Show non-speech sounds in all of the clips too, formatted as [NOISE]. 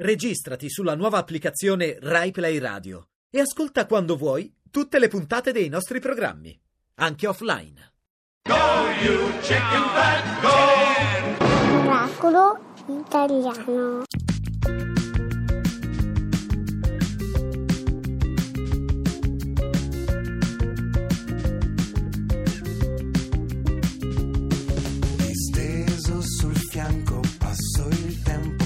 Registrati sulla nuova applicazione RaiPlay Radio e ascolta quando vuoi tutte le puntate dei nostri programmi, anche offline. Go, you chicken fat, go! Oracolo italiano. Disteso sul fianco, passo il tempo,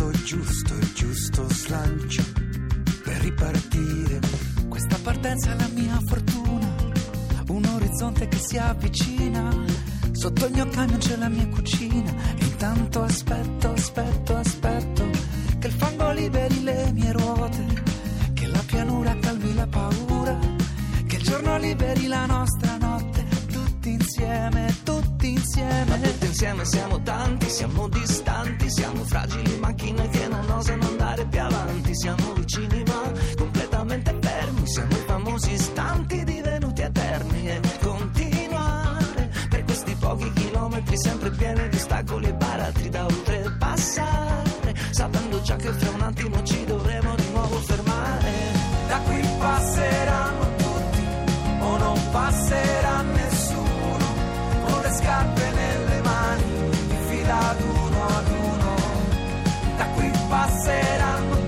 verso giusto, il giusto slancio per ripartire. Questa partenza è la mia fortuna, un orizzonte che si avvicina. Sotto il mio camion c'è la mia cucina e intanto aspetto, aspetto, aspetto che il fango liberi le mie ruote, che la pianura calmi la paura, che il giorno liberi la nostra notte, insieme. Ma tutti insieme siamo tanti, siamo distanti, siamo fragili macchine che non osano andare più avanti, siamo vicini ma completamente fermi, siamo i famosi istanti divenuti eterni e continuare per questi pochi chilometri sempre pieni di ostacoli e baratri da oltrepassare, sapendo già che fra un attimo ci dovremo di nuovo fermare. Da qui passeranno tutti o non le scarpe nelle mani in fila ad uno ad uno. Da qui passeranno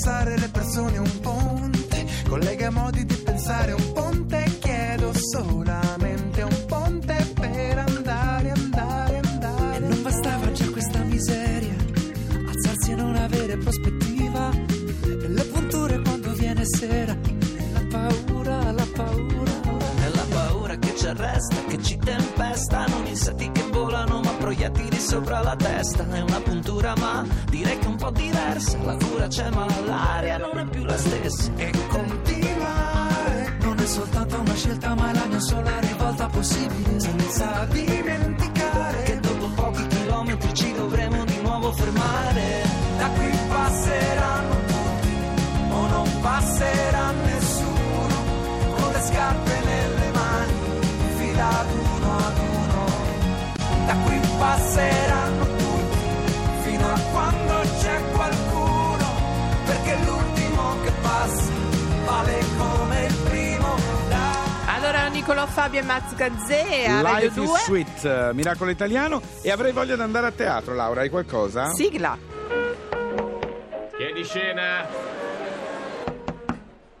passare le persone, un ponte, collega modi di pensare, un ponte, chiedo solamente un ponte per andare, andare, andare. E non bastava già questa miseria, alzarsi e non avere prospettiva, e le punture quando viene sera, e la paura, la paura, e la paura che ci arresta, che ci proiettili sopra la testa, è una puntura ma direi che è un po' diversa, la cura c'è ma l'aria non è più la stessa, E continuare non è soltanto una scelta ma è la mia sola rivolta possibile, senza dimenticare che dopo pochi chilometri ci dovremo di nuovo fermare. Da qui passeranno tutti o non passerà nessuno con le scarpe nelle mani in Da qui passeranno tutti fino a quando c'è qualcuno perché l'ultimo che passa vale come il primo. Dai. Allora Nicolò Fabio e Max a Radio Life 2. is Sweet, eh, Miracolo Italiano. E avrei voglia di andare a teatro, Laura. Hai qualcosa? Sigla. Chiedi scena!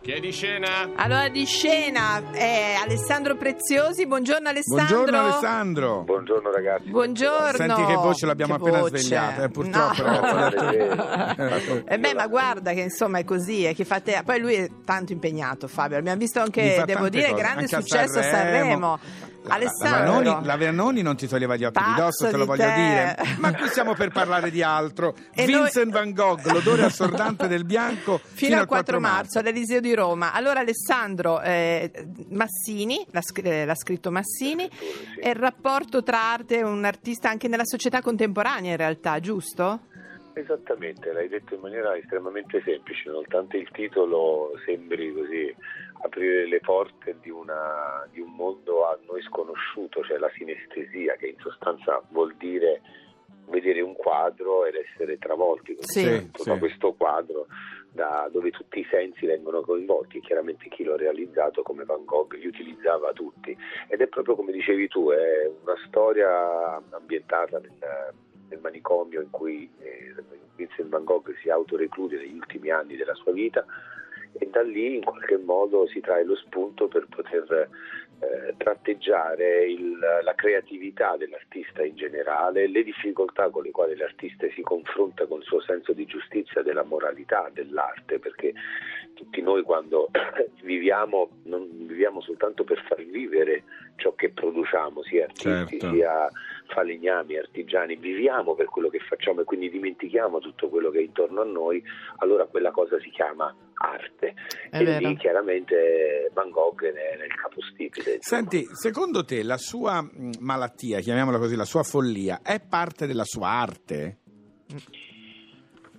Chiedi scena! Allora di scena è Alessandro Preziosi. Buongiorno Alessandro. Buongiorno Alessandro. Buongiorno ragazzi. Buongiorno. Senti che voce l'abbiamo Che appena voce. svegliata, eh, purtroppo, No. [LAUGHS] Eh beh, ma guarda che insomma è così, è che fate... poi lui è tanto impegnato Fabio, abbiamo visto anche, devo dire, cose, grande anche a successo a Sanremo. Sanremo. La, Alessandro, la, Vanoni, la Vanoni non ti toglieva gli occhi di Pazzo dosso, te lo di voglio te. dire. Ma qui siamo per parlare di altro. [LAUGHS] E Vincent Van Gogh, l'odore assordante del bianco, fino, al 4 marzo all'Eliseo di Roma. Allora Alessandro eh, Massini, l'ha, eh, l'ha scritto Massini, è il rapporto tra arte e un artista anche nella società contemporanea in realtà, giusto? Esattamente, l'hai detto in maniera estremamente semplice, nonostante il titolo sembri così aprire le porte di, una- di un mondo a noi sconosciuto, cioè la sinestesia, che in sostanza vuol dire vedere un quadro ed essere travolti Sì, da sì. questo quadro da dove tutti i sensi vengono coinvolti e chiaramente chi l'ha realizzato come Van Gogh li utilizzava tutti. Ed è proprio come dicevi tu è una storia ambientata nel, nel manicomio in cui eh, Vincent Van Gogh si autoreclude negli ultimi anni della sua vita e da lì in qualche modo si trae lo spunto per poter eh, trattenere fronteggiare il- la creatività dell'artista in generale, le difficoltà con le quali l'artista si confronta con il suo senso di giustizia, della moralità dell'arte, perché tutti noi quando [CLEARS THROAT] viviamo non viviamo soltanto per far vivere ciò che produciamo, sia artisti Certo. sia falegnami, artigiani, viviamo per quello che facciamo e quindi dimentichiamo tutto quello che è intorno a noi, allora quella cosa si chiama arte. È e vero. lì chiaramente Van Gogh è nel capostipite. Senti, secondo te la sua mh, malattia, chiamiamola così, la sua follia, è parte della sua arte?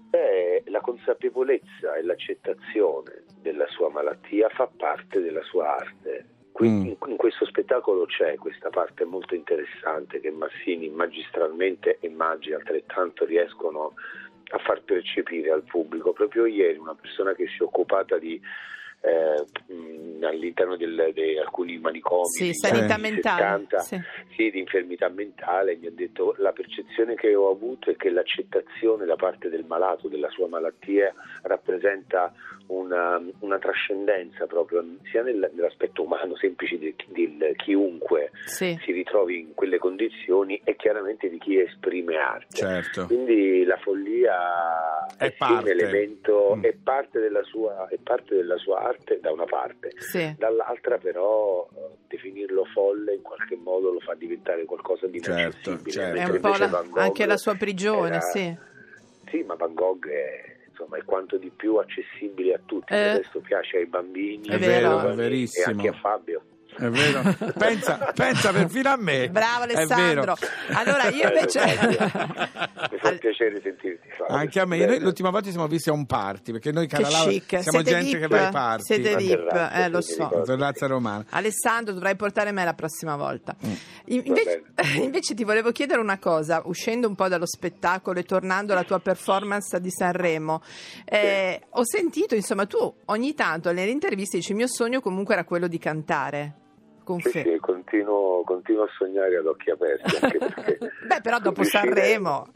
Beh, la consapevolezza e l'accettazione della sua malattia fa parte della sua arte. Quindi in questo spettacolo c'è questa parte molto interessante che Massini magistralmente e Maggi altrettanto riescono a far percepire al pubblico. Proprio ieri una persona che si è occupata di eh, all'interno del- di alcuni manicomi Sì, sanità mentale, 70, sì. sì, di infermità mentale, mi ha detto la percezione che ho avuto è che l'accettazione da parte del malato della sua malattia rappresenta una, una trascendenza proprio sia nel- nell'aspetto umano semplice di, di chiunque Sì. si ritrovi in quelle condizioni e chiaramente di chi esprime arte. Certo. Quindi la follia È sì parte. un elemento, Mm. è, parte della sua, è parte della sua arte da una parte, Sì. dall'altra però definirlo folle in qualche modo lo fa diventare qualcosa di Certo, inaccessibile. certo. È mentre un po' invece la- anche la sua prigione, era- sì. Sì, ma Van Gogh è, insomma, è quanto di più accessibile a tutti, Eh. adesso piace ai bambini, È vero, è verissimo. e anche a Fabio. È vero? pensa, pensa perfino a me. Bravo Alessandro. Allora io invece... Mi fa piacere sentirti Fabio. Anche a me, noi l'ultima volta ci siamo visti a un party, perché noi, cara Laura, siamo siete gente VIP, che va ai party. siete VIP, eh, lo so. ricordo. Terrazza romana. Alessandro, dovrai portare me la prossima volta. Mm. In- Invece, [LAUGHS] invece ti volevo chiedere una cosa, uscendo un po' dallo spettacolo e tornando alla tua performance di Sanremo. Eh, Ho sentito, insomma, tu ogni tanto nelle interviste dici il mio sogno comunque era quello di cantare. Sì, Confe- sì, continuo, continuo a sognare ad occhi aperti. Anche perché [LAUGHS] Beh, però dopo Sanremo.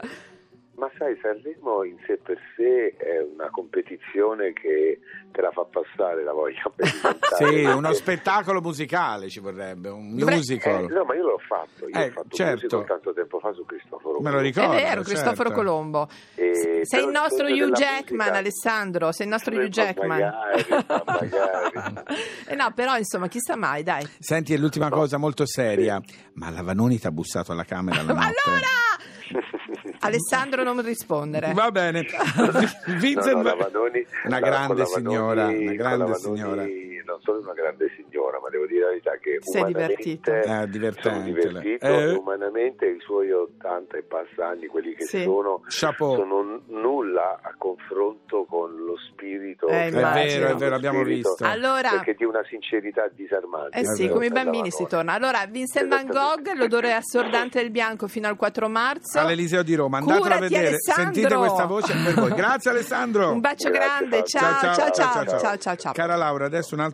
Ma sai, Sanremo in sé per sé è una competizione che te la fa passare la voglia per diventare. Sì, uno spettacolo musicale ci vorrebbe, un Beh, musical. Eh, no, ma io l'ho fatto, io Eh, ho fatto certo. un musical tanto tempo fa su Cristoforo. Me lo Colombo. ricordo. È vero, Cristoforo certo. Colombo. Eh, sei il nostro Hugh Jackman, musica- Alessandro. Sei il nostro Hugh ma Jackman. magari. [LAUGHS] Eh no, però insomma, chissà mai, dai. Senti, e l'ultima cosa molto seria, ma la Vanoni ti ha bussato alla camera la Ma notte? allora! [LAUGHS] Alessandro non rispondere. Va bene. Vincent No, no, Vanoni- una grande la signora, Vanoni- una grande Vanoni signora. Non solo una grande signora, ma devo dire la verità che Sei umanamente divertito. Divertente, sono divertito eh. umanamente i suoi 80 e passa anni, quelli che Sì. sono, Chapeau. sono nulla a confronto con lo spirito. Eh, che È vero, è vero, abbiamo spirito, visto. Allora, Perché di una sincerità disarmante. eh sì, come i bambini si torna. Allora, Vincent Van Gogh, l'odore assordante del bianco fino al 4 marzo. All'Eliseo di Roma, andatelo a vedere, Alessandro. sentite questa voce per voi. Grazie Alessandro. Un bacio Grazie, grande, ciao ciao ciao ciao ciao. ciao ciao. ciao. Cara Laura, adesso un altro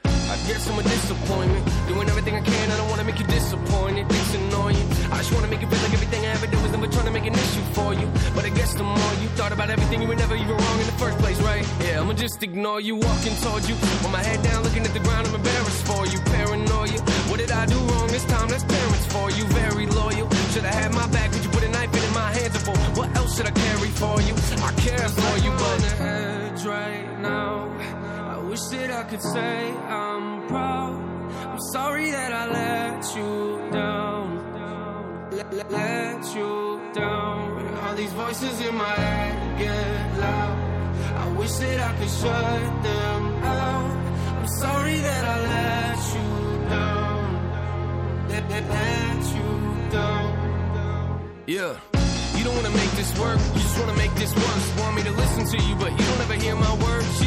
I guess I'm a disappointment. Doing everything I can, I don't wanna make you disappointed. It's annoying. I just wanna make it feel like everything I ever do is never trying to make an issue for you. But I guess the more you thought about everything, you were never even wrong in the first place, right? Yeah, I'ma just ignore you, walking towards you. With my head down, looking at the ground, I'm embarrassed for you. Paranoia. What did I do wrong this time? That's parents for you. Very loyal. Should I have my back, but you put a knife in my hands. For what else should I carry for you? I care for you, but on the edge right now. Wish that I could say I'm proud. I'm sorry that I let you down. Let, let, let you down. All these voices in my head get loud. I wish that I could shut them out. I'm sorry that I let you down. Let, let, let you down. Yeah. You don't wanna make this work, you just wanna make this worse. Want me to listen to you, but you don't ever hear my words.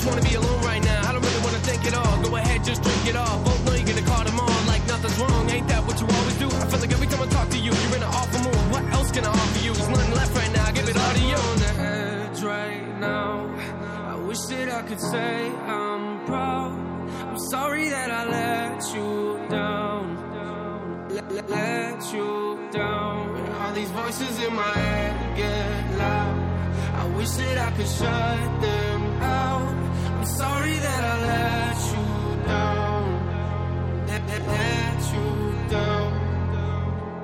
Just wanna be alone right now. I don't really wanna think it all. Go ahead, just drink it all. Both know you're gonna call them on like nothing's wrong. Ain't that what you always do? I feel like every time I talk to you, you're in an awful mood. What else can I offer you? There's nothing left right now. I give it all to you. On the edge right now. I wish that I could say I'm proud. I'm sorry that I let you down. Let you down. All these voices in my head get loud. I wish that I could shut them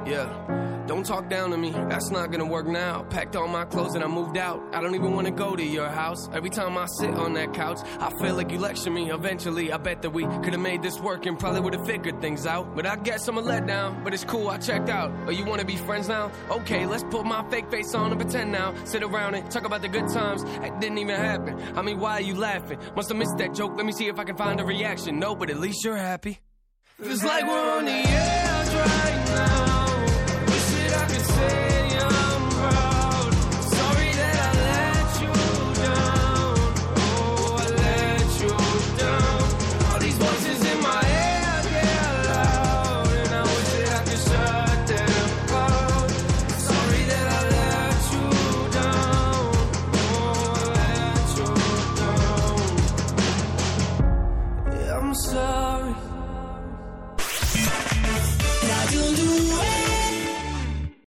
Yeah. Don't talk down to me, that's not gonna work now. Packed all my clothes and I moved out. I don't even wanna go to your house. Every time I sit on that couch, I feel like you lecture me. Eventually, I bet that we could've made this work and probably would've figured things out. But I guess I'm a letdown, but it's cool, I checked out. Oh, you wanna be friends now? Okay, let's put my fake face on and pretend now. Sit around and talk about the good times. That didn't even happen. I mean, why are you laughing? Must have missed that joke. Let me see if I can find a reaction. No, but at least you're happy. Feels like we're on the edge right now.